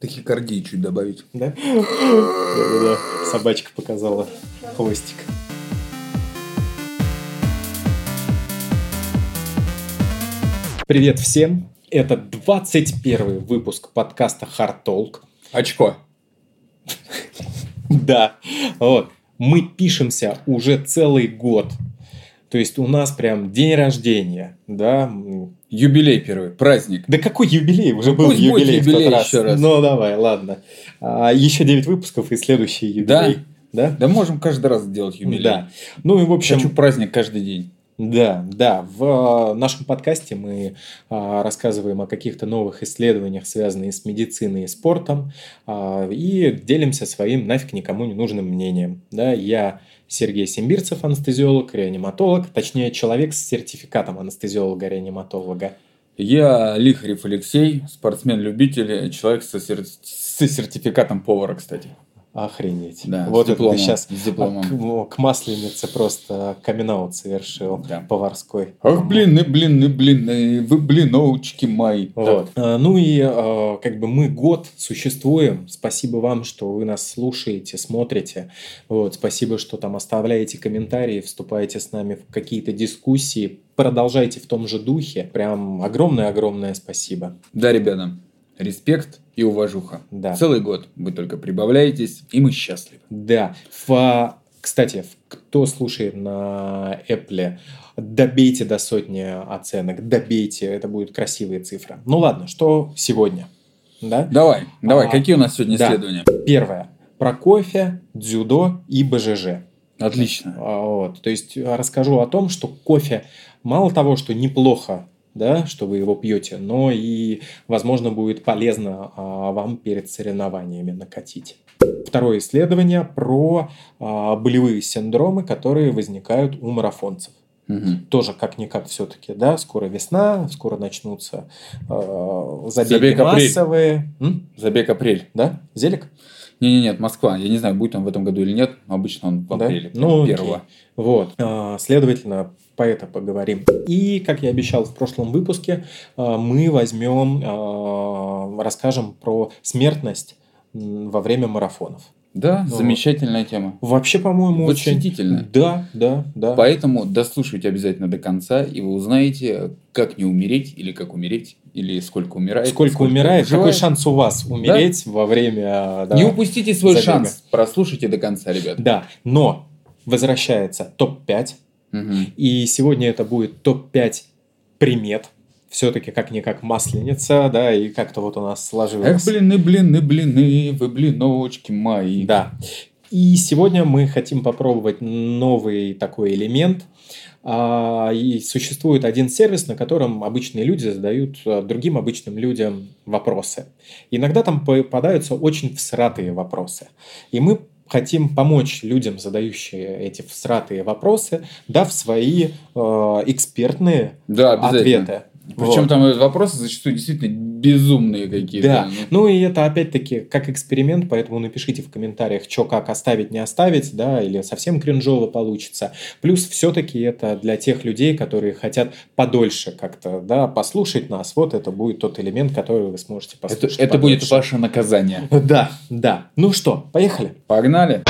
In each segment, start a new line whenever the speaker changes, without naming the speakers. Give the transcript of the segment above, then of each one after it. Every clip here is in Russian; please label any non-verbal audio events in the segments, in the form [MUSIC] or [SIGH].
Тахикардии чуть добавить.
Да? [GASPS] Да-да-да. Собачка показала хвостик. Привет всем! Это 21 выпуск подкаста Hard Talk.
Очко. [LAUGHS]
Да, вот. Мы пишемся уже целый год. То есть у нас прям день рождения, да.
Юбилей первый, праздник.
Да какой юбилей? Уже был
Пусть будет
юбилей, в
юбилей
тот раз.
еще раз.
Ну давай, ладно. А, еще 9 выпусков и следующий юбилей. Да?
Да можем каждый раз делать юбилей.
Да. Ну и в общем,
Хочу праздник каждый день.
Да, да. В э, нашем подкасте мы а, рассказываем о каких-то новых исследованиях, связанных с медициной и спортом, а, и делимся своим нафиг никому не нужным мнением. Да, я Сергей Симбирцев, анестезиолог, реаниматолог, точнее, человек с сертификатом анестезиолога-реаниматолога.
Я Лихарев Алексей, спортсмен-любитель, человек со, сер- с сертификатом повара, кстати.
Охренеть.
Да,
вот
с дипломом,
это ты сейчас
с дипломом.
к, к масленице просто камин совершил
Да.
поварской.
Ах, блины, блины, блины, вы блиновочки мои.
Вот. А, Ну и а, как бы мы год существуем. Спасибо вам, что вы нас слушаете, смотрите. Вот. Спасибо, что там оставляете комментарии, вступаете с нами в какие-то дискуссии. Продолжайте в том же духе. Прям огромное-огромное спасибо.
Да, ребята, респект и уважуха.
Да.
Целый год вы только прибавляетесь, и мы счастливы.
Да. В- Кстати, кто слушает на Apple, добейте до сотни оценок, добейте, это будет красивая цифра. Ну ладно, что сегодня? Да?
Давай, давай,
А,
какие у нас сегодня
да.
исследования?
Первое. Про кофе, дзюдо и БЖЖ.
Отлично.
А, Вот. То есть а, расскажу о том, что кофе мало того, что неплохо, да, что вы его пьете, но и, возможно, будет полезно а, вам перед соревнованиями накатить. Второе исследование про а, болевые синдромы, которые возникают у марафонцев.
Мгм.
Тоже как-никак все-таки, да, скоро весна, скоро начнутся э, забеги
Забег апрель.
массовые. М?
Забег апрель.
Да? Зелик?
Не-не-нет, нет, Москва. Я не знаю, будет он в этом году или нет. Обычно он в
Да?
апреле.
Ну, окей.
первого.
Вот. А, Следовательно, по это поговорим. И, как я обещал в прошлом выпуске, а, мы возьмем, а, расскажем про смертность во время марафонов.
Да,
Ну,
замечательная тема.
Вообще, по-моему, очень... Да, да, да.
Поэтому дослушайте обязательно до конца, и вы узнаете, как не умереть, или как умереть, или сколько умирает.
Сколько умирает, какой
выживает.
шанс у вас умереть во время... да,
Не упустите свой
забега.
шанс. Прослушайте до конца, ребят.
Да, но возвращается топ-5, И сегодня это будет топ-5 примет. Все-таки как-никак масленица, да, и как-то вот у нас
Эх,
сложилось.
блины, блины, блины, вы блиновочки мои.
Да. И сегодня мы хотим попробовать новый такой элемент. А, И существует один сервис, на котором обычные люди задают а, другим обычным людям вопросы. Иногда там попадаются очень всратые вопросы. И мы хотим помочь людям, задающие эти всратые вопросы, дав свои э, экспертные
Да,
ответы.
Причем
Вот.
там вопросы зачастую действительно безумные какие-то.
Да,
Ну,
ну и это опять-таки как эксперимент, поэтому напишите в комментариях, что как оставить, не оставить, да, или совсем кринжово получится. Плюс все-таки это для тех людей, которые хотят подольше как-то, да, послушать нас. Вот это будет тот элемент, который вы сможете
это
послушать.
это будет
подольше.
ваше наказание.
Да, да. Ну что, поехали.
Погнали.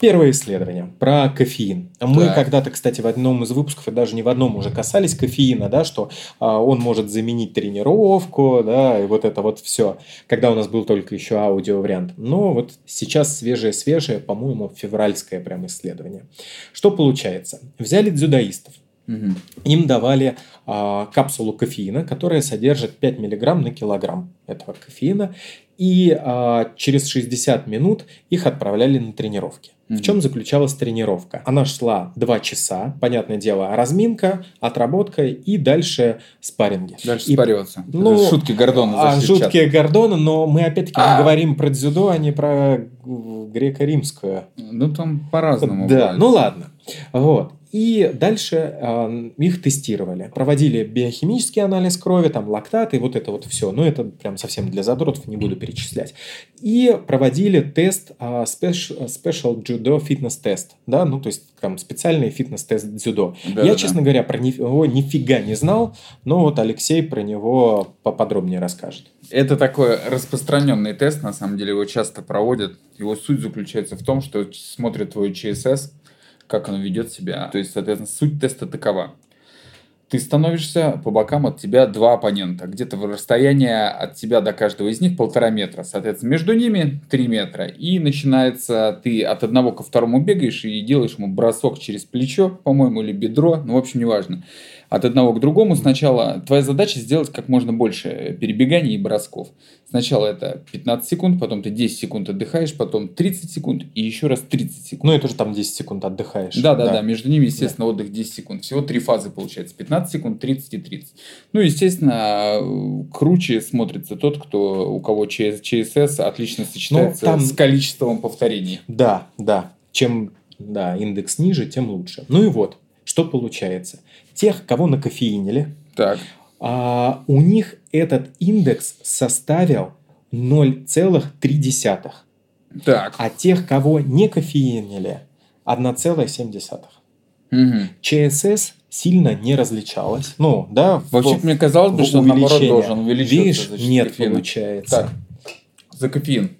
Первое исследование про кофеин. Мы
Так.
когда-то, кстати, в одном из выпусков, и даже не в одном уже касались кофеина, да, что а, он может заменить тренировку, да, и вот это вот все, когда у нас был только еще аудиовариант. Но вот сейчас свежее-свежее, по-моему, февральское прям исследование. Что получается? Взяли дзюдоистов,
Мгм.
им давали а, капсулу кофеина, которая содержит 5 мг на килограмм этого кофеина, и а, через 60 минут их отправляли на тренировки. В
Мгм.
чем заключалась тренировка? Она шла 2 часа, понятное дело, разминка, отработка и дальше спарринги.
Дальше
И-
спариваться.
Ну,
Шутки Гордона
а,
в чат.
Гордоны, но мы опять-таки
А.
говорим про дзюдо, а не про греко-римскую.
Ну, там по-разному.
Да,
бывает.
ну ладно. Вот. И дальше э, их тестировали. Проводили биохимический анализ крови, там лактаты, вот это вот все. Но это прям совсем для задротов, не буду перечислять. И проводили тест э, special, special Judo Fitness Test. Да, ну то есть там специальный фитнес-тест дзюдо. Да, Я, да, честно да. говоря, про него нифига не знал, но вот Алексей про него поподробнее расскажет.
Это такой распространенный тест, на самом деле его часто проводят. Его суть заключается в том, что смотрят твой ЧСС, как оно ведет себя. То есть, соответственно, суть теста такова. Ты становишься по бокам от тебя два оппонента. Где-то в расстояние от тебя до каждого из них полтора метра. Соответственно, между ними три метра. И начинается, ты от одного ко второму бегаешь и делаешь ему бросок через плечо, по-моему, или бедро. Ну, в общем, неважно от одного к другому. Сначала твоя задача сделать как можно больше перебеганий и бросков. Сначала это 15 секунд, потом ты 10 секунд отдыхаешь, потом 30 секунд и еще раз 30 секунд.
Ну, это же там 10 секунд отдыхаешь.
Да, да, да. да. Между ними, естественно, да. отдых 10 секунд. Всего три фазы получается. 15 секунд, 30 и 30. Ну, естественно, круче смотрится тот, кто, у кого ЧСС отлично сочетается ну, там... с количеством повторений.
Да, да. Чем да, индекс ниже, тем лучше. Ну и вот, что получается? Тех, кого накофеинили,
так.
А, у них этот индекс составил 0,3.
Так.
А тех, кого не кофеинили, 1,7. Угу. ЧСС сильно не различалась. Ну, да.
Вообще, мне казалось бы, что наоборот должен
увеличиваться. Видишь, нет, кофеина. получается. Так.
За кофеин.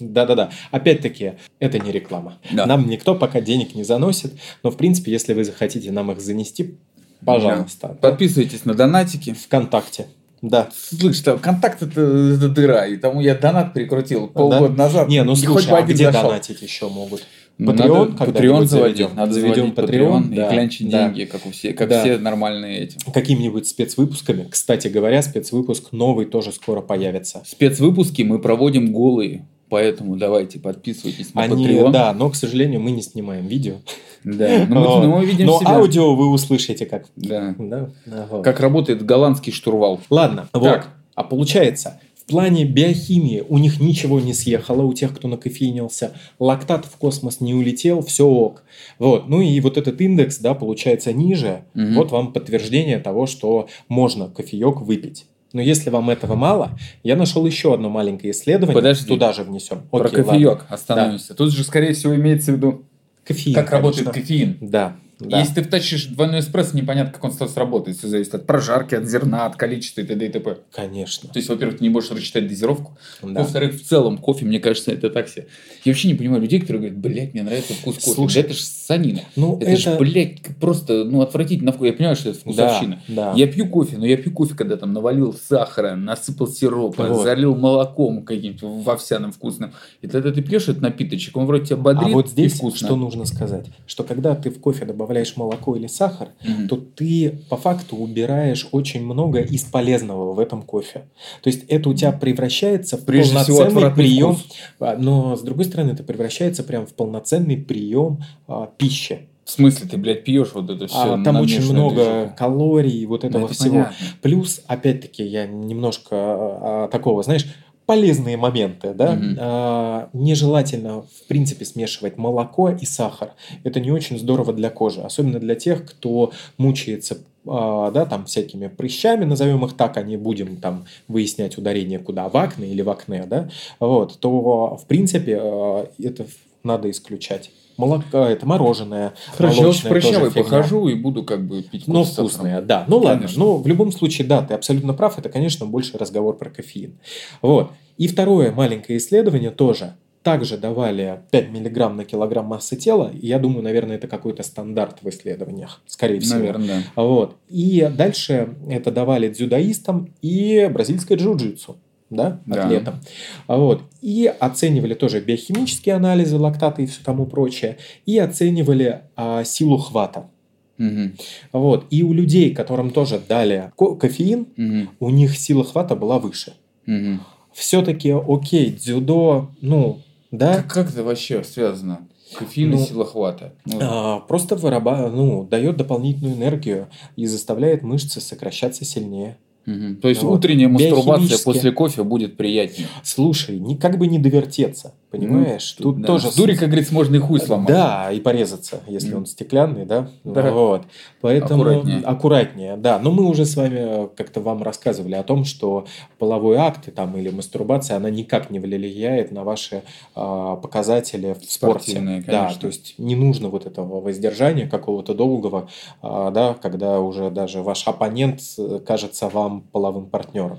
Да-да-да. Опять-таки, это не реклама. Да. Нам никто пока денег не заносит, но, в принципе, если вы захотите нам их занести, пожалуйста.
Да. Подписывайтесь на донатики.
Вконтакте. Да.
Слышь, там контакт это, это дыра, и тому я донат прикрутил полгода да? назад.
Не, ну слушай, а где зашел. донатить еще могут?
Patreon, надо Patreon заводим. Надо заведем Patreon, да, и клянчить да. деньги, как у все, как да. все нормальные эти.
Какими-нибудь спецвыпусками. Кстати говоря, спецвыпуск новый тоже скоро появится.
Спецвыпуски мы проводим голые. Поэтому давайте подписывайтесь на
Они,
Patreon.
Да, но, к сожалению, мы не снимаем видео.
Да, но мы, но мы видим
но себя. аудио вы услышите как.
Да. да? Ага. Как работает голландский штурвал.
Ладно, так. вот. А получается, в плане биохимии у них ничего не съехало, у тех, кто накофеинился. Лактат в космос не улетел, все ок. Вот. Ну и вот этот индекс, да, получается ниже. Угу. Вот вам подтверждение того, что можно кофеек выпить. Но если вам этого мало, я нашел еще одно маленькое исследование.
Подожди.
Туда же внесем.
Про Окей, кофеек ладно. остановимся. Да. Тут же, скорее всего, имеется в виду, кофеин, как конечно. работает кофеин.
Да. Да.
Если ты втащишь двойной эспрессо, непонятно, как он сработает. Все зависит от прожарки, от зерна, от количества и т.д. и т.п.
Конечно.
То есть, во-первых, ты не можешь рассчитать дозировку. Да. Во-вторых, в целом, кофе, мне кажется, это так себе. Я вообще не понимаю людей, которые говорят, блядь, мне нравится вкус кофе. Слушай, да это же санина. Ну, это, это... же, блядь, просто, ну, отвратительно вкус. Я понимаю, что это вкусовщина. Да, да. Я пью кофе, но я пью кофе, когда там навалил сахара, насыпал сиропа, вот. залил молоком каким-то овсяным вкусным. И тогда ты пьешь этот напиточек, он вроде тебя бодрит
А вот здесь что нужно сказать? Что когда ты в кофе добавляешь молоко или сахар, mm-hmm. то ты по факту убираешь очень много из полезного в этом кофе. То есть это у тебя превращается в Прежде полноценный прием, вкус. А, но с другой стороны это превращается прям в полноценный прием а, пищи.
В смысле, ты, блядь, пьешь вот это все?
А, там очень много движение. калорий, вот этого да, всего. Понятно. Плюс, опять-таки, я немножко а, такого, знаешь, полезные моменты, да, угу. а, нежелательно в принципе смешивать молоко и сахар. Это не очень здорово для кожи, особенно для тех, кто мучается а, да, там всякими прыщами, назовем их так, а не будем там выяснять ударение куда, в акне или в акне, да, вот, то в принципе а, это надо исключать молоко, это мороженое.
Хорошо, я с прыщавой похожу и буду как бы пить
Ну, вкусное, да. Ну, конечно. ладно. Ну, в любом случае, да, ты абсолютно прав. Это, конечно, больше разговор про кофеин. Вот. И второе маленькое исследование тоже. Также давали 5 миллиграмм на килограмм массы тела. И я думаю, наверное, это какой-то стандарт в исследованиях, скорее всего.
Наверное,
да. Вот. И дальше это давали дзюдоистам и бразильской джиу-джитсу да, атлетам. Да. Вот. И оценивали тоже биохимические анализы, лактаты и все тому прочее. И оценивали а, силу хвата.
Угу.
Вот. И у людей, которым тоже дали ко- кофеин,
угу.
у них сила хвата была выше.
Угу.
Все-таки, окей, дзюдо, ну, да.
Как, как это вообще связано? Кофеин ну, и сила хвата.
Ну. А, просто выраба... ну, дает дополнительную энергию и заставляет мышцы сокращаться сильнее.
Угу. То есть вот. утренняя мастурбация после кофе будет приятнее.
Слушай, как бы не довертеться. Понимаешь?
Ну,
Тут
да.
тоже...
С дури, как говорится, можно и хуй сломать.
Да, и порезаться, если
Мгм.
он стеклянный, да?
Да.
Вот. Поэтому
Аккуратнее.
аккуратнее, да. Но мы уже с вами как-то вам рассказывали о том, что половой акт и там, или мастурбация, она никак не влияет на ваши а, показатели в спорте.
Спортивные,
Да,
конечно.
то есть не нужно вот этого воздержания какого-то долгого, а, да, когда уже даже ваш оппонент э, кажется вам половым партнером.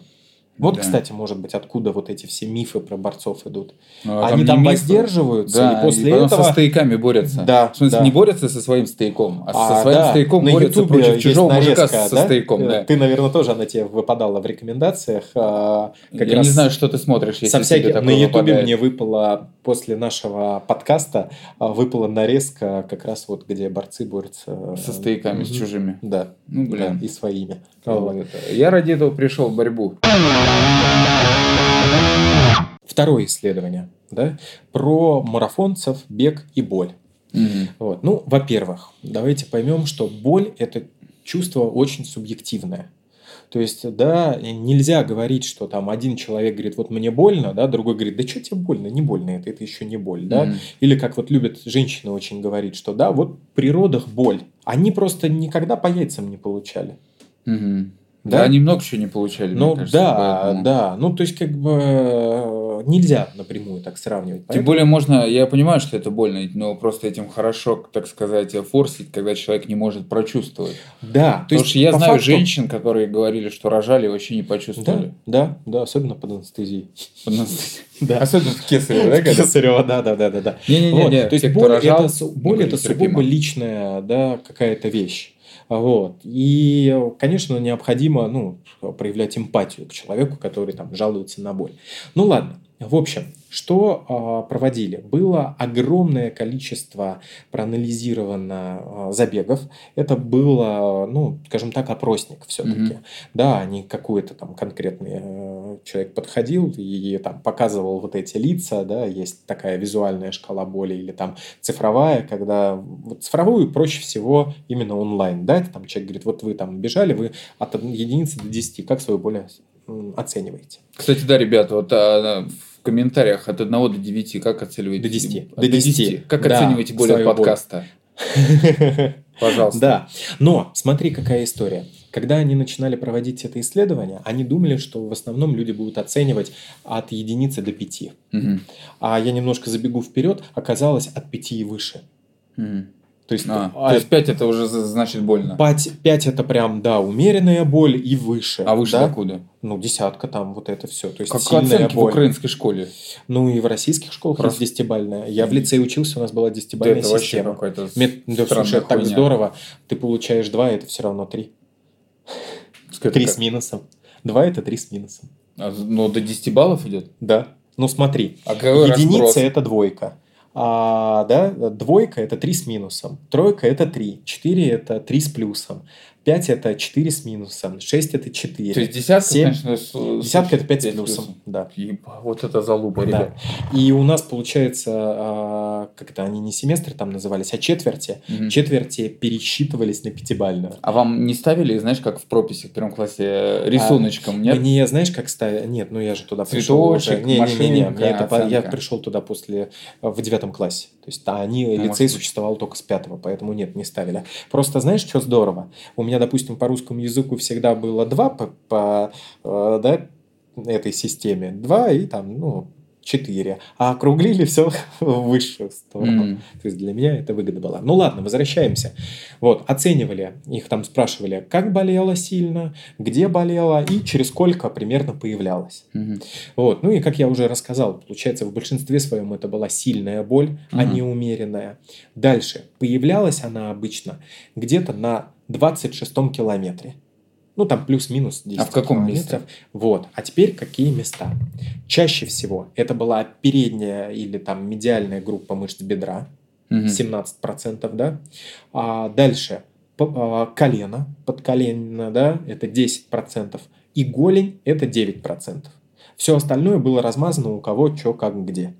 Вот,
Да.
кстати, может быть, откуда вот эти все мифы про борцов идут.
Ну, а
Они там
мифы.
воздерживаются,
Да,
и после
потом
этого...
со стояками борются.
Да,
В смысле,
да.
не борются со своим стояком, а,
А,
со своим
да,
стояком
на
борются
Ютубе
против чужого мужика
нарезка,
со
да?
стояком.
Э,
Да.
Ты, наверное, тоже она тебе выпадала в рекомендациях. а, Как
Я
раз
не знаю, что ты смотришь, если
со всяких... На Ютубе мне выпала после нашего подкаста а, выпала нарезка как раз вот где борцы борются
Со стояками, с
Мгм.
чужими.
Да.
Ну, блин.
Да, и своими.
Я ради этого пришел в борьбу.
Второе исследование да, про марафонцев, бег и боль.
Мгм.
Вот. Ну, во-первых, давайте поймем, что боль – это чувство очень субъективное. То есть, да, нельзя говорить, что там один человек говорит, вот мне больно, да, другой говорит, да что тебе больно, не больно это, это еще не боль, да.
Мгм.
Или как вот любят женщины очень говорить, что да, вот при родах боль. Они просто никогда по яйцам не получали.
Мгм.
Да?
Да, они много чего не получали,
Ну
кажется,
да,
поэтому.
да. Ну, то есть, как бы э, нельзя напрямую так сравнивать.
Тем
Поэтому-
более можно, я понимаю, что это больно, но просто этим хорошо, так сказать, форсить, когда человек не может прочувствовать.
Да, то
Потому
есть,
что я знаю
факту-
женщин, которые говорили, что рожали и вообще не
Да,
почувствовали.
да, да, особенно под анестезией. [LAUGHS]
Да. Особенно в Кесарево, да, когда?
Кесарева, да, да, да, да, да.
Не-не-не,
Вот, то есть боль,
рожал,
это, боль это сугубо личная да, какая-то вещь. Вот. И, конечно, необходимо ну, проявлять эмпатию к человеку, который там жалуется на боль. Ну ладно. В общем, что а, проводили? Было огромное количество проанализировано а, забегов. Это было, ну, скажем так, опросник все-таки.
Мгм.
Да, не какой-то там конкретный э, человек подходил и там показывал вот эти лица, да, есть такая визуальная шкала боли или там цифровая, когда вот цифровую проще всего именно онлайн дать, там человек говорит, вот вы там бежали, вы от единицы до 10, как свою боль оцениваете?
Кстати, да, ребята, вот а, в комментариях от 1 до 9 как оцениваете?
До 10.
До
До
10.
10.
Как
Да,
оцениваете боль. подкаста? [LAUGHS] Пожалуйста.
Да, но смотри, какая история. Когда они начинали проводить это исследование, они думали, что в основном люди будут оценивать от единицы до пяти.
Мгм.
А я немножко забегу вперед, оказалось от пяти и выше.
Мгм.
То есть,
А,
а,
то есть 5 это уже значит больно.
5, это прям, да, умеренная боль и выше.
А выше
да?
докуда?
Ну, десятка там, вот это все. То есть,
Как
сильная
оценки в
боль.
украинской школе?
Ну, и в российских школах
Просто-
есть десятибальная. Я в лицее учился, у нас была
Да
десятибальная
это вообще
система.
какой-то
Мет- да, слушай, так
хуйня.
здорово. Ты получаешь 2, это все равно 3.
Это
3
как?
с минусом. 2 это 3 с минусом.
А, Ну, до 10 баллов идет?
Да. Ну, смотри.
А
Единица
разброс?
это двойка. А, да, двойка это 3 с минусом. Тройка это 3. 4 это 3 с плюсом. 5 это 4 с минусом. 6 это 4.
То есть десятка,
Семь.
конечно, с-
Десятка это 5 с
пять
плюсом. Да.
Еба, вот это залупа,
Да.
ребят.
И у нас получается, а, как это, они не семестры там назывались, а четверти.
Мгм.
Четверти пересчитывались на пятибальную.
А вам не ставили, знаешь, как в прописи в первом классе, э, рисуночком, нет?
Мне, знаешь, как ставить? Нет, ну я же туда пришел
Цветочек,
уже. Не, не, не, не,
машинка,
мне это я пришел туда после э, в девятом классе. То есть, они
Ну,
лицей
может быть.
существовал только с пятого, поэтому нет, не ставили. Просто знаешь, что здорово? У меня, допустим, по русскому языку всегда было два по, по, э, да, этой системе, два и там, ну, четыре. А округлили все [LAUGHS] в высшую сторону.
М.
То есть для меня это выгода была. Ну ладно, возвращаемся. Вот, оценивали, их там спрашивали, как болело сильно, где болело и через сколько примерно появлялось.
Мгм.
Вот, ну и как я уже рассказал, получается, в большинстве своем это была сильная боль, а
Мгм.
не умеренная. Дальше, появлялась она обычно где-то на 26 километре. Ну, там плюс-минус 10
А в каком
километров. Вот. А теперь какие места? Чаще всего это была передняя или там медиальная группа мышц бедра,
Мгм.
17%, да. А дальше а, колено, подколено, да, это 10%. И голень это 9%. Все остальное было размазано у кого, что, как, где.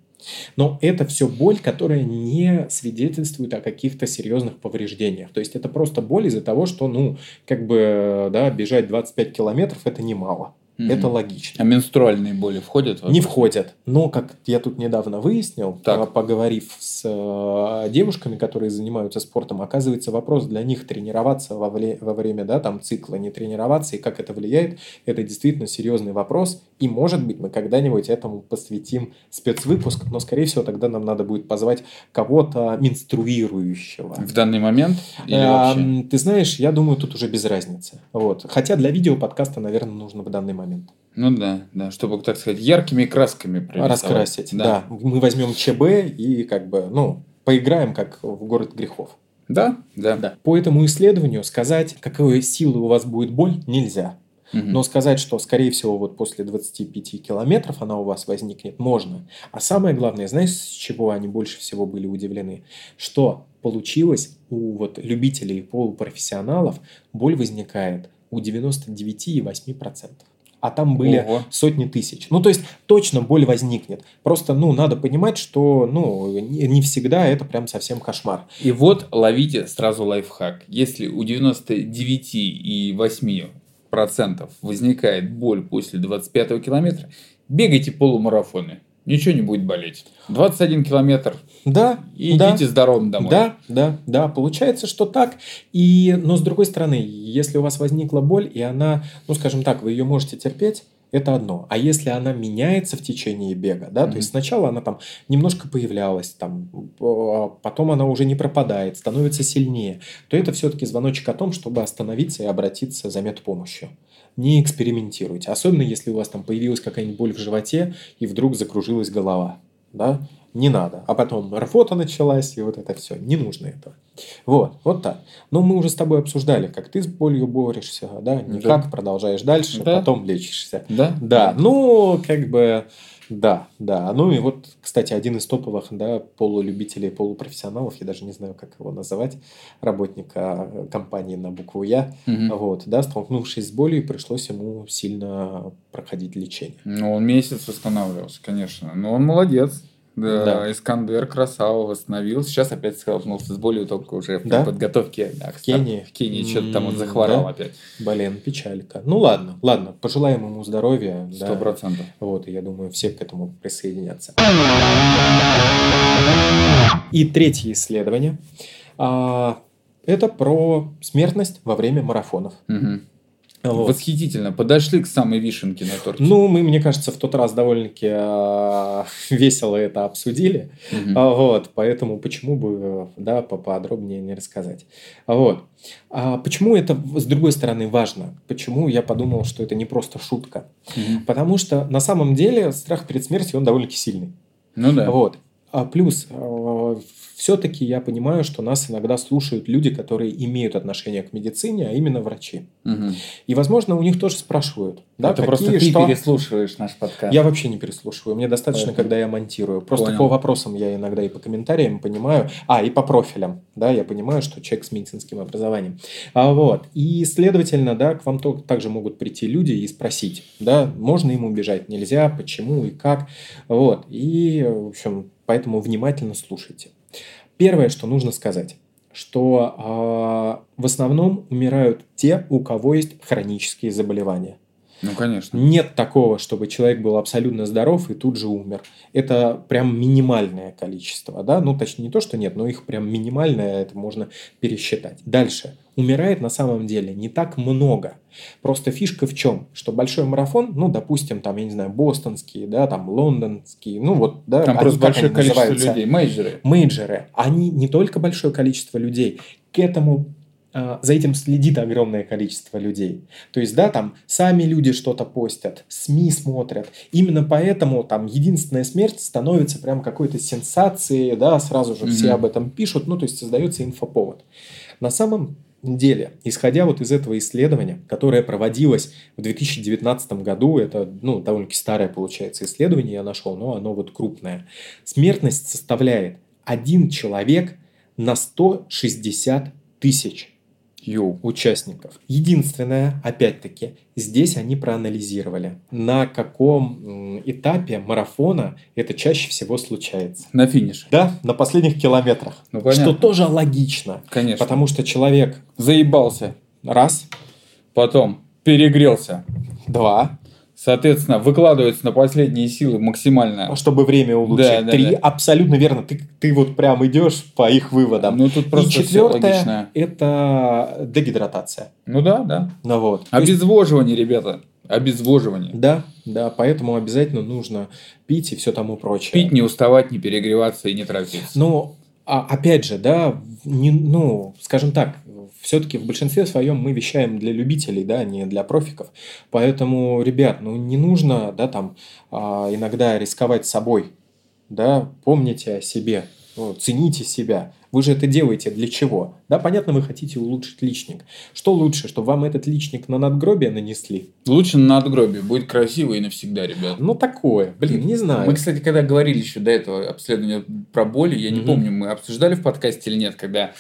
Но это все боль, которая не свидетельствует о каких-то серьезных повреждениях. То есть это просто боль из-за того, что, ну, как бы, да, бежать 25 километров это немало. Угу. Это логично.
А менструальные боли входят?
В не входят. Но, как я тут недавно выяснил, так. поговорив с э, девушками, которые занимаются спортом, оказывается, вопрос для них тренироваться во, вре- во время да, там, цикла, не тренироваться, и как это влияет, это действительно серьезный вопрос. И, может быть, мы когда-нибудь этому посвятим спецвыпуск, но, скорее всего, тогда нам надо будет позвать кого-то менструирующего.
В данный момент?
Или а, вообще? Ты знаешь, я думаю, тут уже без разницы. Вот. Хотя для видео подкаста, наверное, нужно в данный момент момент.
Ну да, да, чтобы, так сказать, яркими красками
Раскрасить, да. да. Мы возьмем ЧБ и как бы, ну, поиграем как в город грехов.
Да, да.
да. По этому исследованию сказать, какой силы у вас будет боль, нельзя. Угу. Но сказать, что, скорее всего, вот после 25 километров она у вас возникнет, можно. А самое главное, знаешь, с чего они больше всего были удивлены? Что получилось у вот любителей полупрофессионалов, боль возникает у 99,8% а там были Ого. сотни тысяч. Ну, то есть, точно боль возникнет. Просто, ну, надо понимать, что, ну, не всегда это прям совсем кошмар.
И вот ловите сразу лайфхак. Если у 99,8% возникает боль после 25 километра, бегайте полумарафоны ничего не будет болеть. 21 километр.
Да.
И да, идите здоровым домой.
Да, да, да. Получается, что так. И, но с другой стороны, если у вас возникла боль, и она, ну, скажем так, вы ее можете терпеть, это одно. А если она меняется в течение бега, да, mm-hmm. то есть сначала она там немножко появлялась, там, потом она уже не пропадает, становится сильнее, то это все-таки звоночек о том, чтобы остановиться и обратиться за медпомощью не экспериментируйте. Особенно, если у вас там появилась какая-нибудь боль в животе и вдруг закружилась голова. Да? Не надо. А потом рвота началась, и вот это все. Не нужно этого. Вот, вот так. Но мы уже с тобой обсуждали, как ты с болью борешься, да? Никак, да. продолжаешь дальше, да. потом лечишься.
Да?
Да. Ну, как бы да, да. Ну и вот, кстати, один из топовых да, полулюбителей, полупрофессионалов, я даже не знаю, как его называть, работника компании на букву Я, угу. вот, да, столкнувшись с болью, пришлось ему сильно проходить лечение.
Ну, он месяц восстанавливался, конечно. Но он молодец. Да, да. Искандер красава восстановился. Сейчас опять столкнулся с болью, только уже да? подготовке. Да,
в Кении.
В Кении что-то там он захворал да? опять.
Блин, печалька. Ну ладно, ладно, пожелаем ему здоровья.
Сто процентов.
Да. Вот, и я думаю, все к этому присоединятся. И третье исследование. А, это про смертность во время марафонов.
Угу. Вот. Восхитительно. Подошли к самой вишенке на торте.
Ну, мы, мне кажется, в тот раз довольно-таки э, [LAUGHS] весело это обсудили. Угу. Вот, поэтому почему бы, да, поподробнее не рассказать. Вот. А почему это, с другой стороны, важно? Почему я подумал, что это не просто шутка? Угу. Потому что на самом деле страх перед смертью, он довольно-таки сильный.
Ну да.
Вот. А плюс все-таки я понимаю, что нас иногда слушают люди, которые имеют отношение к медицине, а именно врачи.
Угу.
И, возможно, у них тоже спрашивают. Да,
Это какие, просто ты что... переслушиваешь наш подкаст.
Я вообще не переслушиваю. Мне достаточно, Поэтому. когда я монтирую. Просто Понял. по вопросам я иногда и по комментариям понимаю. А, и по профилям. Да, я понимаю, что человек с медицинским образованием. А, вот. И, следовательно, да, к вам также могут прийти люди и спросить, да, можно ему бежать, нельзя, почему и как. Вот. И, в общем, поэтому внимательно слушайте. Первое, что нужно сказать, что э, в основном умирают те, у кого есть хронические заболевания.
Ну, конечно.
Нет такого, чтобы человек был абсолютно здоров и тут же умер. Это прям минимальное количество, да? Ну, точнее, не то, что нет, но их прям минимальное, это можно пересчитать. Дальше. Умирает на самом деле не так много. Просто фишка в чем? Что большой марафон, ну, допустим, там, я не знаю, бостонский, да, там, лондонский, ну, вот, да.
Там просто большое количество называются? людей, мейджеры.
Мейджеры. Они не только большое количество людей, к этому за этим следит огромное количество людей. То есть, да, там сами люди что-то постят, СМИ смотрят. Именно поэтому там единственная смерть становится прям какой-то сенсацией, да, сразу же mm-hmm. все об этом пишут, ну, то есть создается инфоповод. На самом деле, исходя вот из этого исследования, которое проводилось в 2019 году, это, ну, довольно-таки старое, получается, исследование я нашел, но оно вот крупное, смертность составляет один человек на 160 тысяч
Йоу.
участников. Единственное, опять-таки, здесь они проанализировали, на каком этапе марафона это чаще всего случается.
На финише.
Да, на последних километрах.
Ну, понятно.
Что тоже логично.
Конечно.
Потому что человек...
Заебался.
Раз.
Потом перегрелся.
Два.
Соответственно, выкладывается на последние силы максимально.
Чтобы время улучшить.
Да, да,
Три,
да.
абсолютно верно. Ты, ты вот прям идешь по их выводам.
Ну, тут
И
просто всё
четвертое
логично.
– это дегидратация.
Ну да, да.
Ну вот. Есть-
Обезвоживание, ребята. Обезвоживание.
да, да, поэтому обязательно нужно пить и все тому прочее.
Пить, не уставать, не перегреваться и не торопиться.
Но а, опять же, да, не, ну, скажем так, все-таки в большинстве своем мы вещаем для любителей, да, не для профиков. Поэтому, ребят, ну не нужно, да, там а, иногда рисковать собой, да, помните о себе, ну, цените себя. Вы же это делаете для чего? Да, понятно, вы хотите улучшить личник. Что лучше, чтобы вам этот личник на надгробие нанесли?
Лучше на надгробие. Будет красиво и навсегда, ребят.
Ну, такое, блин, не знаю.
Мы, кстати, когда говорили еще до этого обследования про боли, я не
Мгм.
помню, мы обсуждали в подкасте или нет, когда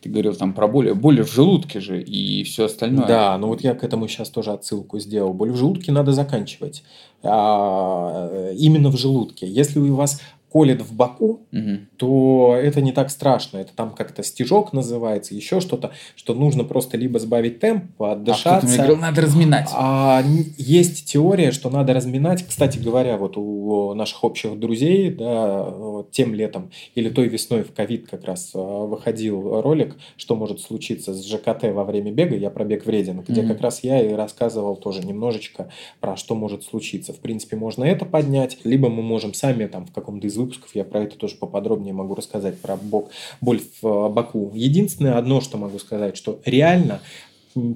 ты говорил там про боли. Боли в желудке же и все остальное.
Да, ну вот я к этому сейчас тоже отсылку сделал. Боль в желудке надо заканчивать. А, именно в желудке. Если у вас колет в боку,
Мгм.
то это не так страшно. Это там как-то стежок называется, еще что-то, что нужно просто либо сбавить темп,
А кто-то мне
отдышаться.
говорил, надо разминать.
А, есть теория, что надо разминать. Кстати говоря, вот у наших общих друзей, да, тем летом или той весной в ковид как раз а, выходил ролик, что может случиться с ЖКТ во время бега. Я про бег вреден, где
Мгм.
как раз я и рассказывал тоже немножечко про что может случиться. В принципе, можно это поднять, либо мы можем сами там в каком-то из выпусков, я про это тоже поподробнее могу рассказать, про бок, боль в э, боку. Единственное одно, что могу сказать, что реально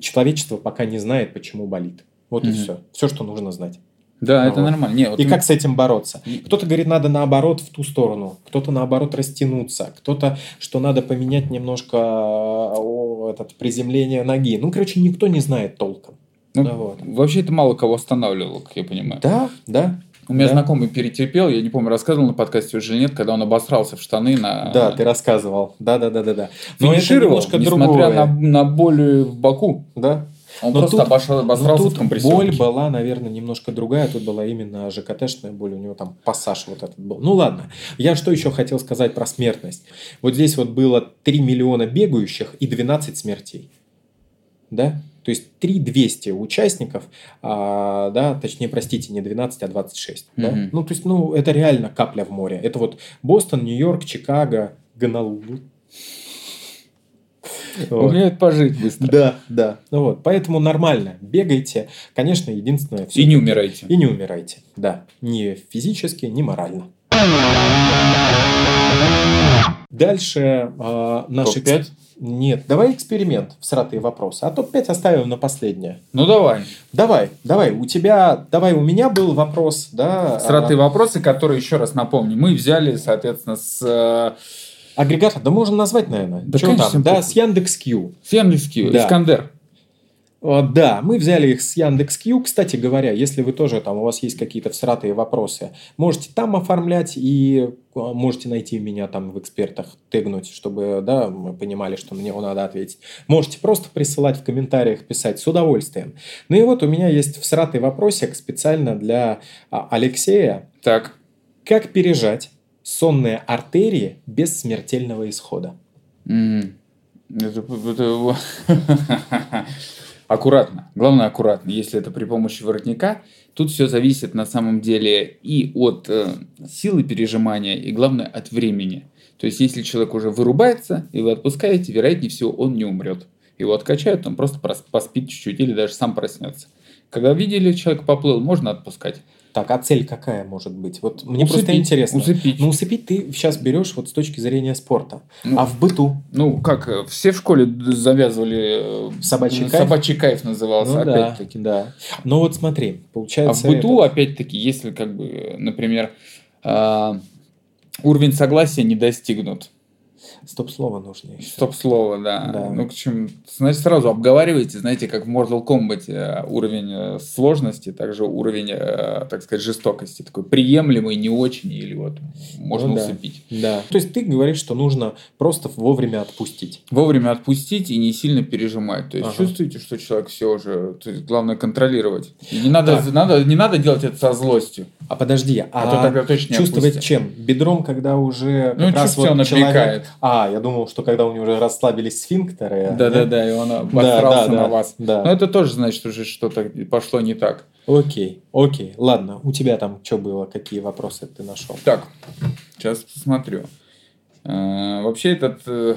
человечество пока не знает, почему болит. Вот и
Мгм.
все. Все, что нужно знать.
Да, это
Вот.
нормально. Не, вот
И
ты-
как с этим бороться?
И-
Кто-то говорит, надо наоборот в ту сторону, кто-то наоборот растянуться, кто-то, что надо поменять немножко э, о, этот, приземление ноги. Ну, короче, никто не знает толком.
ну,
да, вот.
Вообще это мало кого останавливало, как я понимаю.
Да, да.
У меня
да.
знакомый перетерпел, я не помню, рассказывал на подкасте уже или нет, когда он обосрался в штаны на...
Да, ты рассказывал. Да, да, да, да, да. Но это немножко
несмотря
другое.
на, на боль в боку.
Да.
Он
Но
просто
тут-
обошел, обосрался в
тут
компрессионке.
боль была, наверное, немножко другая. Тут была именно ЖКТшная боль. У него там пассаж вот этот был. Ну ладно. Я что еще хотел сказать про смертность. Вот здесь вот было 3 миллиона бегающих и 12 смертей. Да? То есть 3200 участников, а, да, точнее, простите, не 12, а 26. да?
Мгм.
Ну, то есть, ну, это реально капля в море. Это вот Бостон, Нью-Йорк, Чикаго, Гонолулу. Вот.
Умеют пожить быстро.
Да, да. Ну вот, поэтому нормально. Бегайте. Конечно, единственное...
И
всё-
не умирайте.
И не умирайте. Да. Ни физически, ни морально. Дальше э, наш... экс-
Топ-пять?
Нет, давай эксперимент в сратые вопросы. А топ-5 оставим на последнее.
Ну давай.
Давай, давай, у тебя, давай, у меня был вопрос, да.
Сратые
а,
вопросы, которые, еще раз напомню, мы взяли, соответственно, с, э,
Агрегатор, да можно назвать, наверное.
Да, конечно,
там? Да, с Яндекс.Кью.
с Яндекс.Кью,
Да.
Искандер.
А, Да, мы взяли их с Яндекс.Кью. Кстати говоря, если вы тоже там, у вас есть какие-то всратые вопросы, можете там оформлять и а, можете найти меня там в экспертах, тегнуть, чтобы, да, мы понимали, что на него надо ответить. Можете просто присылать в комментариях, писать с удовольствием. Ну и вот у меня есть всратый вопросик специально для а, Алексея.
Так.
Как пережать сонные артерии без смертельного исхода?
М. Это- это- [LAUGHS] Аккуратно. Главное, аккуратно. Если это при помощи воротника, тут все зависит на самом деле и от э, силы пережимания, и главное от времени. То есть, если человек уже вырубается, и вы отпускаете, вероятнее всего, он не умрет. Его откачают, он просто прос- поспит чуть-чуть или даже сам проснется. Когда видели, человек поплыл, можно отпускать.
Так, а цель какая может быть? Вот мне
Усыпить,
просто интересно.
усыпить.
Ну, усыпить ты сейчас берешь вот с точки зрения спорта.
Ну,
а в быту?
Ну, как, э, все в школе завязывали... э,
Собачий кайф?
Собачий кайф назывался,
Ну да,
опять-таки.
да. Ну вот смотри,
А
получается...
в быту,
это-
опять-таки, если, как бы, например, а, уровень согласия не достигнут.
Стоп-слово нужно еще.
Стоп-слово, да.
Да.
Ну, к чему? Значит, сразу обговаривайте, знаете, как в Mortal Kombat э, уровень э, сложности, также уровень, э, так сказать, жестокости. Такой приемлемый, не очень, или вот можно
Ну да.
усыпить.
Да. То есть ты говоришь, что нужно просто вовремя отпустить.
Вовремя отпустить и не сильно пережимать. То есть
Ага.
чувствуете, что человек все уже... То есть главное контролировать. И не надо,
Так.
надо, не надо делать это со злостью.
А подожди,
А,
а,
то тогда точно
чувствовать
отпустят.
чем? Бедром, когда уже
Ну,
раз вот человек... А, А, я думал, что когда у него уже расслабились сфинктеры.
Да-да-да, и он
Да,
обосрался
да,
на
да,
вас.
да.
Но это тоже значит уже что-то пошло не так.
Окей, окей, ладно. У тебя там что было, какие вопросы ты нашел?
Так, сейчас посмотрю. Э, Вообще этот... э,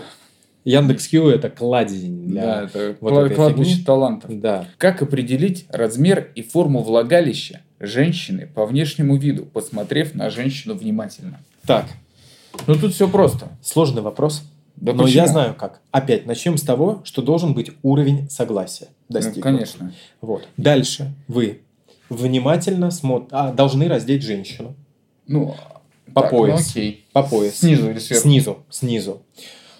Яндекс.Кью это кладезень для...
Да, это
вот
кла-
этой
кладбище
фигни.
талантов.
Да.
Как определить размер и форму влагалища женщины по внешнему виду, посмотрев на женщину внимательно?
Так,
Ну тут все просто.
сложный вопрос.
Да
но
почему?
я знаю как. Опять, начнем с того, что должен быть уровень согласия
Ну,
достигнут.
конечно.
Вот. Дальше вы внимательно смотрите, а, должны раздеть женщину
Ну,
По
так,
пояс.
Ну, окей.
по пояс.
Снизу или сверху?
Снизу, снизу.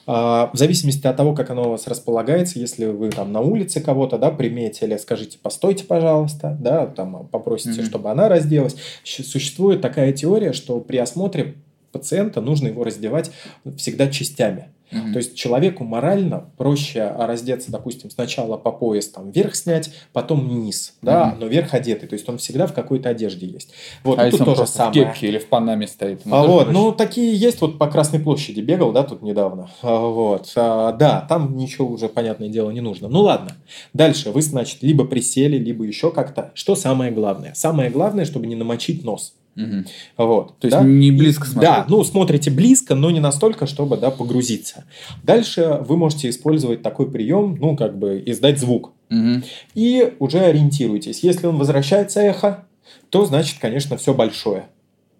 А, В зависимости от того, как оно у вас располагается, если вы там на улице кого-то, да, приметили, скажите, постойте, пожалуйста, да, там попросите,
Мгм.
чтобы она разделась. Существует такая теория, что при осмотре пациента нужно его раздевать всегда частями.
Мгм.
То есть человеку морально проще раздеться, допустим, сначала по пояс там вверх снять, потом низ, да,
Мгм.
но верх одетый, то есть он всегда в какой-то одежде есть. Вот,
а
и
если
тут
он
тоже
просто в
самое.
кепке или в панаме стоит?
А
тоже
вот,
проще?
ну такие есть, вот по Красной площади бегал, да, тут недавно. А, Вот, А, да, там ничего уже, понятное дело, не нужно. Ну ладно, дальше вы, значит, либо присели, либо еще как-то. Что самое главное? Самое главное, чтобы не намочить нос.
Мгм.
Вот,
То есть
да?
не близко смотреть?
Да, ну смотрите близко, но не настолько, чтобы да, погрузиться. Дальше вы можете использовать такой прием, ну как бы издать звук.
Мгм.
И уже ориентируйтесь. Если он возвращается эхо, то значит, конечно, все большое.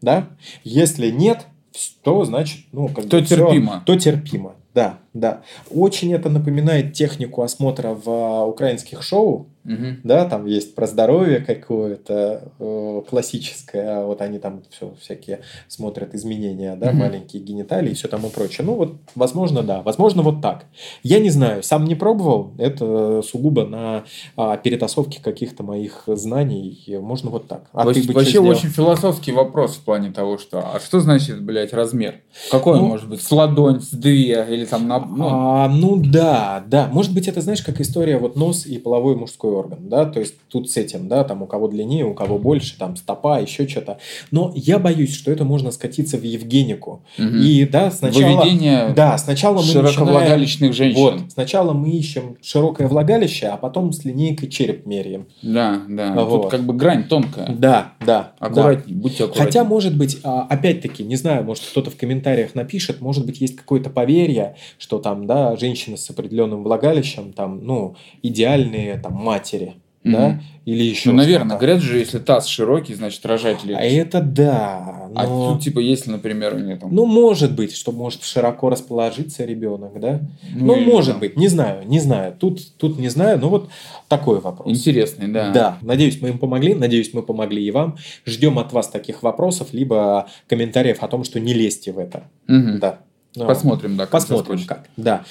Да? Если нет, то значит, ну, как
То
бы
терпимо.
то терпимо. Да, да. Очень это напоминает технику осмотра в а, украинских шоу.
Мгм.
Да, там есть про здоровье какое-то э, классическое, а вот они там все всякие смотрят изменения, да,
Мгм.
маленькие гениталии и все тому прочее. Ну вот, возможно, да, возможно, вот так. Я не знаю, сам не пробовал, это сугубо на а, перетасовке каких-то моих знаний, можно вот так. А
Вообще,
ты бы
вообще очень философский вопрос в плане того, что а что значит, блядь, размер? Какой он
Ну,
может быть? С ладонь, с две или там на... Ну,
А, ну да, да. Может быть, это знаешь, как история вот нос и половой мужской орган, да, то есть тут с этим, да, там у кого длиннее, у кого больше, там стопа, еще что-то. Но я боюсь, что это можно скатиться в Евгенику.
мгм.
И да, сначала...
Выведение
Да, сначала мы начинаем...
широковлагалищных женщин.
Вот, сначала мы ищем широкое влагалище, а потом с линейкой череп меряем.
Да, да.
Вот.
Тут как бы грань тонкая.
Да, да. да.
Аккуратней, будьте аккуратнее.
Хотя, может быть, а, опять-таки, не знаю, может, кто-то в комментариях напишет, может быть, есть какое-то поверье, что там, да, женщины с определенным влагалищем, там, ну, идеальные, там, матери, да,
Мгм.
или еще
Ну, наверное,
что-то.
говорят же, если таз широкий, значит рожать
А
легче.
это да,
А
но...
тут, типа, если, например, у нее там...
Ну, может быть, что может широко расположиться ребенок, да? Ну,
или
может
там
быть, не знаю, не знаю. Тут, тут не знаю, но вот такой вопрос.
Интересный, да.
Да, надеюсь, мы им помогли, надеюсь, мы помогли и вам. Ждем от вас таких вопросов, либо комментариев о том, что не лезьте в это.
Мгм.
Да. Ну,
Посмотрим, да. как
Посмотрим, как. Да.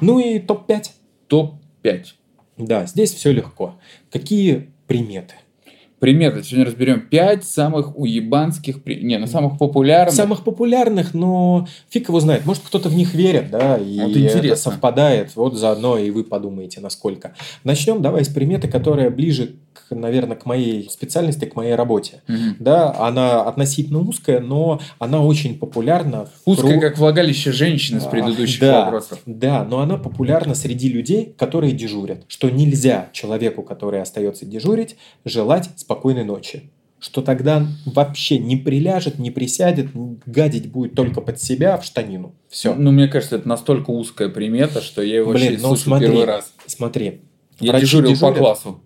Ну и топ-5.
Топ-5.
Да, здесь все легко. Какие приметы?
Приметы. Сегодня разберем 5 самых уебанских... при- Не, ну, самых популярных.
Самых популярных, но фиг его знает. Может, кто-то в них верит, да, и
Вот
это
интересно.
совпадает. Вот заодно и вы подумаете, насколько. Начнем давай с приметы, которая ближе, наверное, к моей специальности, к моей работе.
Мгм.
Да, она относительно узкая, но она очень популярна. в
Узкое,
кру-
как влагалище женщины с
А,
предыдущих
да,
вопросов.
Да, но она популярна среди людей, которые дежурят. Что нельзя человеку, который остается дежурить, желать спокойной ночи. Что тогда вообще не приляжет, не присядет, гадить будет только под себя в штанину. Все.
Ну, мне кажется, это настолько узкая примета, что я его
Блин,
вообще
ну
слышу
смотри,
первый раз.
смотри.
Я
Врачи
дежурил по
дежурят?
классу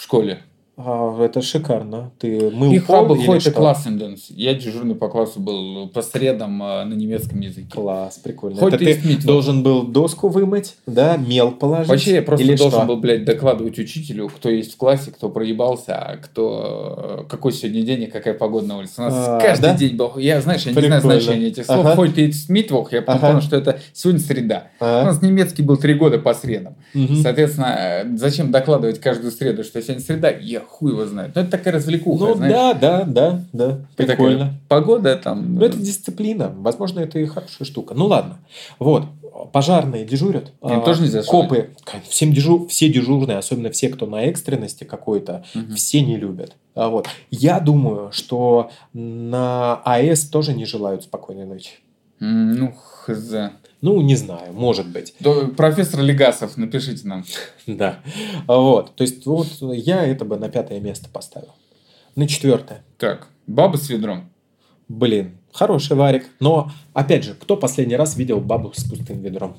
в школе.
А, это шикарно. Ты мыл
Их
пол что?
класс Я дежурный по классу был по средам а, на немецком языке.
Класс, прикольно.
Хоть
Это
ты Смит,
должен был доску вымыть, да, мел положить?
Вообще я просто
или
должен
что?
был, блядь, докладывать учителю, кто есть в классе, кто проебался, а кто... э, Какой сегодня день и какая погода на улице. У нас
А,
каждый
да?
день был... Я, знаешь, я не
Прикольно.
знаю значения этих слов.
Ага.
Хоть и Смитвох, я
Ага.
понял, что это сегодня среда. У
А?
нас немецкий был три года по средам.
Мгм.
Соответственно, э, зачем докладывать каждую среду, что сегодня среда? Я хуй его знает. Но это такая развлекуха,
Ну
знаешь.
да, да, да, да.
Ты такая,
Прикольно.
Погода там...
Ну, это дисциплина. Возможно, это и хорошая штука. Ну, ладно. Вот. Пожарные дежурят.
Им
А,
тоже нельзя
Копы. Всем дежу... Все дежурные, особенно все, кто на экстренности какой-то,
Мгм.
все не любят. А Вот. Я думаю, что на АЭС тоже не желают, спокойной ночи.
Ну, хз.
Ну, не знаю, может быть.
Да, Профессор Легасов, напишите нам. [LAUGHS]
Да. Вот. То есть, вот я это бы на пятое место поставил. На четвертое.
Так, баба с ведром.
Блин, хороший варик. Но, опять же, кто последний раз видел бабу с пустым ведром?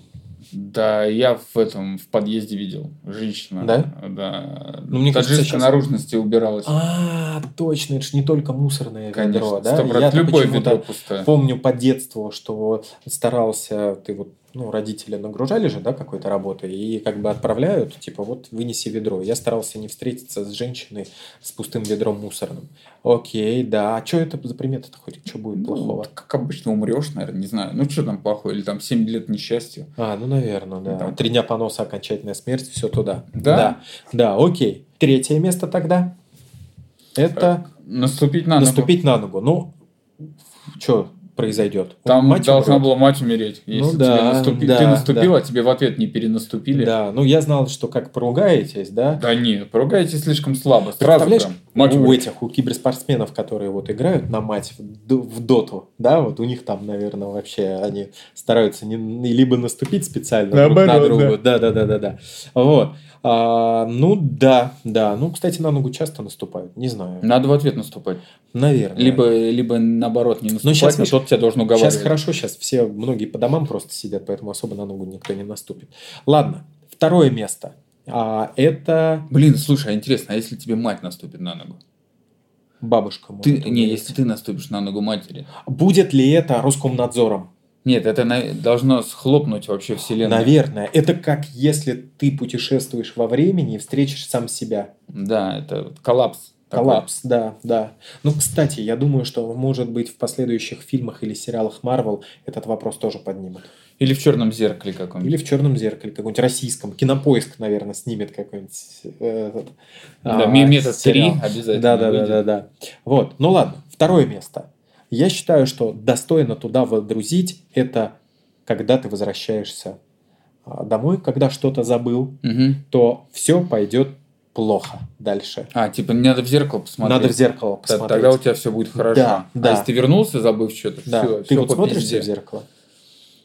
Да, я в этом, в подъезде видел. Женщина.
Да?
Да.
Ну, мне кажется, сейчас-
наружности убиралась.
А, точно, это же не только мусорное
Конечно,
ведро, да?
Любое
почему-то
ведро пустое.
Помню по детству, что старался, ты вот, ну, родители нагружали же, да, какой-то работой, и как бы отправляют, типа, вот вынеси ведро. Я старался не встретиться с женщиной с пустым ведром мусорным. Окей, да. А что это за примета-то хоть? Что будет
Ну,
плохого?
как обычно умрешь, наверное, не знаю. Ну, что там плохое? Или там 7 лет несчастья.
А, ну, наверное, да. Три дня поноса, окончательная смерть, все туда.
Да?
Да, да, окей. Третье место тогда. Это
Наступить на ногу.
наступить на ногу. Ну, что произойдет?
Там
Мать
должна
умрет.
была мать умереть. Если
Ну
тебе
да,
наступи-
да,
ты наступил, а тебе в ответ не перенаступили.
Да, ну я знал, что как поругаетесь, да?
Да нет, поругайте слишком слабо. Сразу прям. Мать
у этих, у киберспортсменов, которые вот играют на мать в, доту, да, вот у них там, наверное, вообще они стараются не, либо наступить специально друг на
Наоборот,
друга, да, да, да, да, да. Вот. А, ну да, да. Ну, кстати, на ногу часто наступают. Не знаю.
Надо в ответ наступать.
Наверное.
Либо, либо наоборот не наступать,
щас,
но
видишь,
тот тебя должен уговаривать.
Сейчас хорошо, сейчас все, многие по домам просто сидят, поэтому особо на ногу никто не наступит. Ладно, второе место. А, это
Блин, слушай, а интересно, а если тебе мать наступит на ногу?
бабушка.
Ты,
может
не,
умереть.
если ты наступишь на ногу матери.
Будет ли это Роскомнадзором?
Нет, это на- должно схлопнуть вообще вселенную.
Наверное. Это как если ты путешествуешь во времени и встретишь сам себя.
Да, это коллапс. Такой.
Коллапс, да, да. Ну, кстати, я думаю, что, может быть, в последующих фильмах или сериалах Марвел этот вопрос тоже поднимут.
Или в черном зеркале каком-нибудь.
Или в черном зеркале, каком-нибудь российском. Кинопоиск, наверное, снимет какой-нибудь э, этот,
Да,
а,
ме- метод
сериал.
3 обязательно.
Да, да, да,
выйдет.
да, да. Вот. Ну ладно, второе место. Я считаю, что достойно туда водрузить это когда ты возвращаешься а, домой, когда что-то забыл,
Мгм.
то все пойдет плохо дальше.
А, типа, не надо в зеркало посмотреть.
Надо в зеркало посмотреть.
Тогда у тебя все будет хорошо.
Да, да.
А если ты вернулся, забыв что-то,
Да.
все,
ты вот смотришь в зеркало?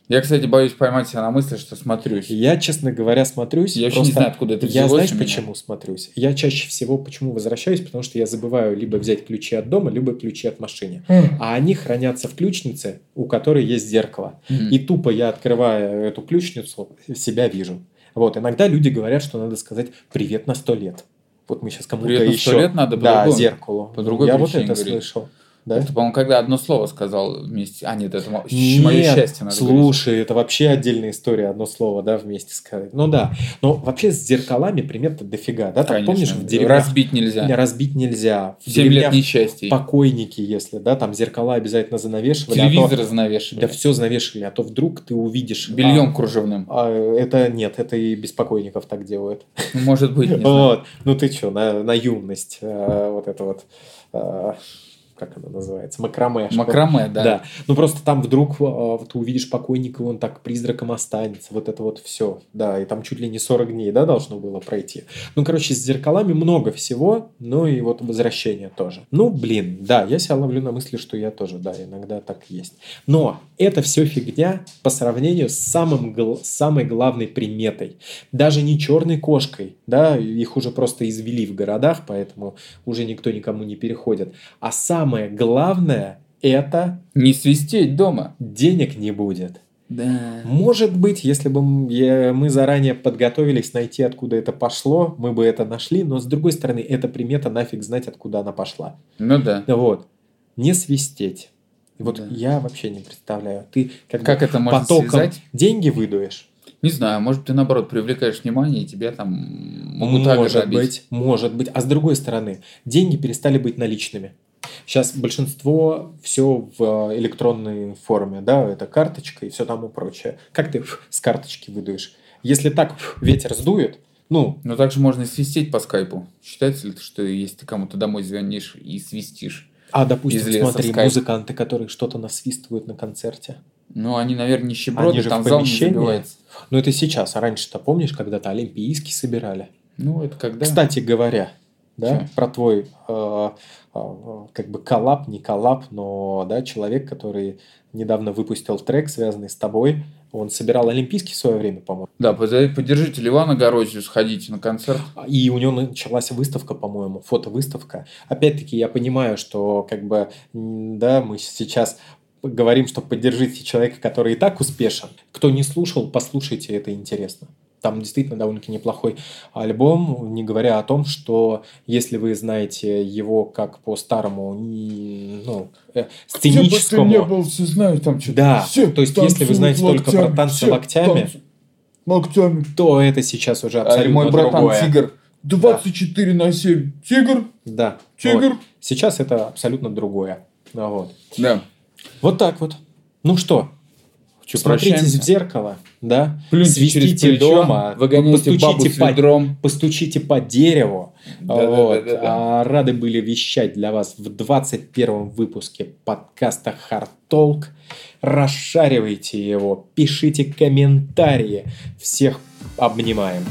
Я, кстати, боюсь поймать себя на мысли, что смотрюсь.
Я, честно говоря, смотрюсь.
Я вообще не знаю, откуда это
Я
взялось
знаешь,
у меня.
почему смотрюсь? Я чаще всего почему возвращаюсь, потому что я забываю либо взять ключи от дома, либо ключи от машины. А они хранятся в ключнице, у которой есть зеркало.
Мгм.
И тупо я, открывая эту ключницу, себя вижу. Вот, иногда люди говорят, что надо сказать «привет на сто лет». Вот мы сейчас кому-то
«Привет на
еще...
лет» надо
Да,
по-другому.
зеркалу.
По другой
я вот это
говорить.
слышал. Да?
Это, по-моему, когда одно слово сказал вместе. А, нет, это мо- мое
Нет,
счастье надо говорить.
слушай, это вообще отдельная история, одно слово, да, вместе сказать. Ну да, но вообще с зеркалами пример-то дофига, да? Там,
Конечно.
помнишь, в деревнях
Разбить нельзя.
разбить нельзя. В
Семь лет
деревнях
несчастья.
покойники, если, да, там зеркала обязательно занавешивали. а то-
занавешивали.
да все занавешивали, а то вдруг ты увидишь...
Бельем кружевным.
А, а, это нет, это и без покойников так делают.
Ну, может быть, не [LAUGHS] знаю.
Вот. Ну ты что, на, на юность, а, вот это вот, а, как она называется, макраме.
Макраме, да.
Да. Ну просто там вдруг а, ты увидишь покойника, и он так призраком останется. Вот это вот все. Да, и там чуть ли не 40 дней, да, должно было пройти. Ну, короче, с зеркалами много всего, ну и вот возвращение тоже. Ну, блин, да, я себя ловлю на мысли, что я тоже, да, иногда так есть. Но это все фигня по сравнению с самым, гл- самой главной приметой. Даже не черной кошкой, да, их уже просто извели в городах, поэтому уже никто никому не переходит. А самое главное – это
Не свистеть дома.
денег не будет.
Да.
Может быть, если бы мы заранее подготовились найти, откуда это пошло, мы бы это нашли, но с другой стороны, эта примета нафиг знать, откуда она пошла.
Ну да.
Вот. Не свистеть. Вот
Да.
я вообще не представляю. Ты как,
Как это можно
потоком
связать?
деньги выдуешь?
Не знаю, может, ты наоборот привлекаешь внимание, и тебя там могут
может быть, может быть. А с другой стороны, деньги перестали быть наличными. Сейчас большинство все в э, электронной форме, да, это карточка и все тому прочее. Как ты с карточки выдуешь? Если так ветер сдует, ну,
Но также можно и свистеть по скайпу. Считается ли, это, что если ты кому-то домой звонишь и свистишь?
а допустим, смотри,
скайп.
музыканты, которые что-то насвистывают на концерте.
Ну, они, наверное, нищеброды,
Они же
там
в
зал не забивается.
Ну, это сейчас. А раньше-то, помнишь, когда-то Олимпийский собирали?
Ну, это когда?
Кстати говоря, да,
Чё?
про твой э, как бы коллап, не коллап, но да, человек, который недавно выпустил трек, связанный с тобой. Он собирал Олимпийский в свое время, по-моему.
Да, поддержите Ливана Горозию, сходите на концерт.
И у него началась выставка, по-моему, фотовыставка. Опять-таки, я понимаю, что как бы, да, мы сейчас говорим, что поддержите человека, который и так успешен. Кто не слушал, послушайте, это интересно. Там действительно довольно-таки неплохой альбом, не говоря о том, что если вы знаете его как по старому, ну, э, сценическому...
был, все знают там что
Да, то есть если вы знаете только про танцы локтями,
локтями.
то это сейчас уже
А
абсолютно
мой братан
другое.
Тигр. 24 на 7. Тигр,
Да.
Тигр.
Вот. Сейчас это абсолютно другое. Вот.
Да.
Вот так вот. Ну что,
Чё,
смотритесь
прощаемся?
в зеркало, да?
Плюньте через
Свистите
плечо,
дома,
выгоняйте бабу
постучите
с
по,
ведром.
постучите по дереву. Вот.
Да-да-да-да-да.
А, Рады были вещать для вас в 21 выпуске подкаста Hard Talk. Расшаривайте его, пишите комментарии. Всех обнимаем.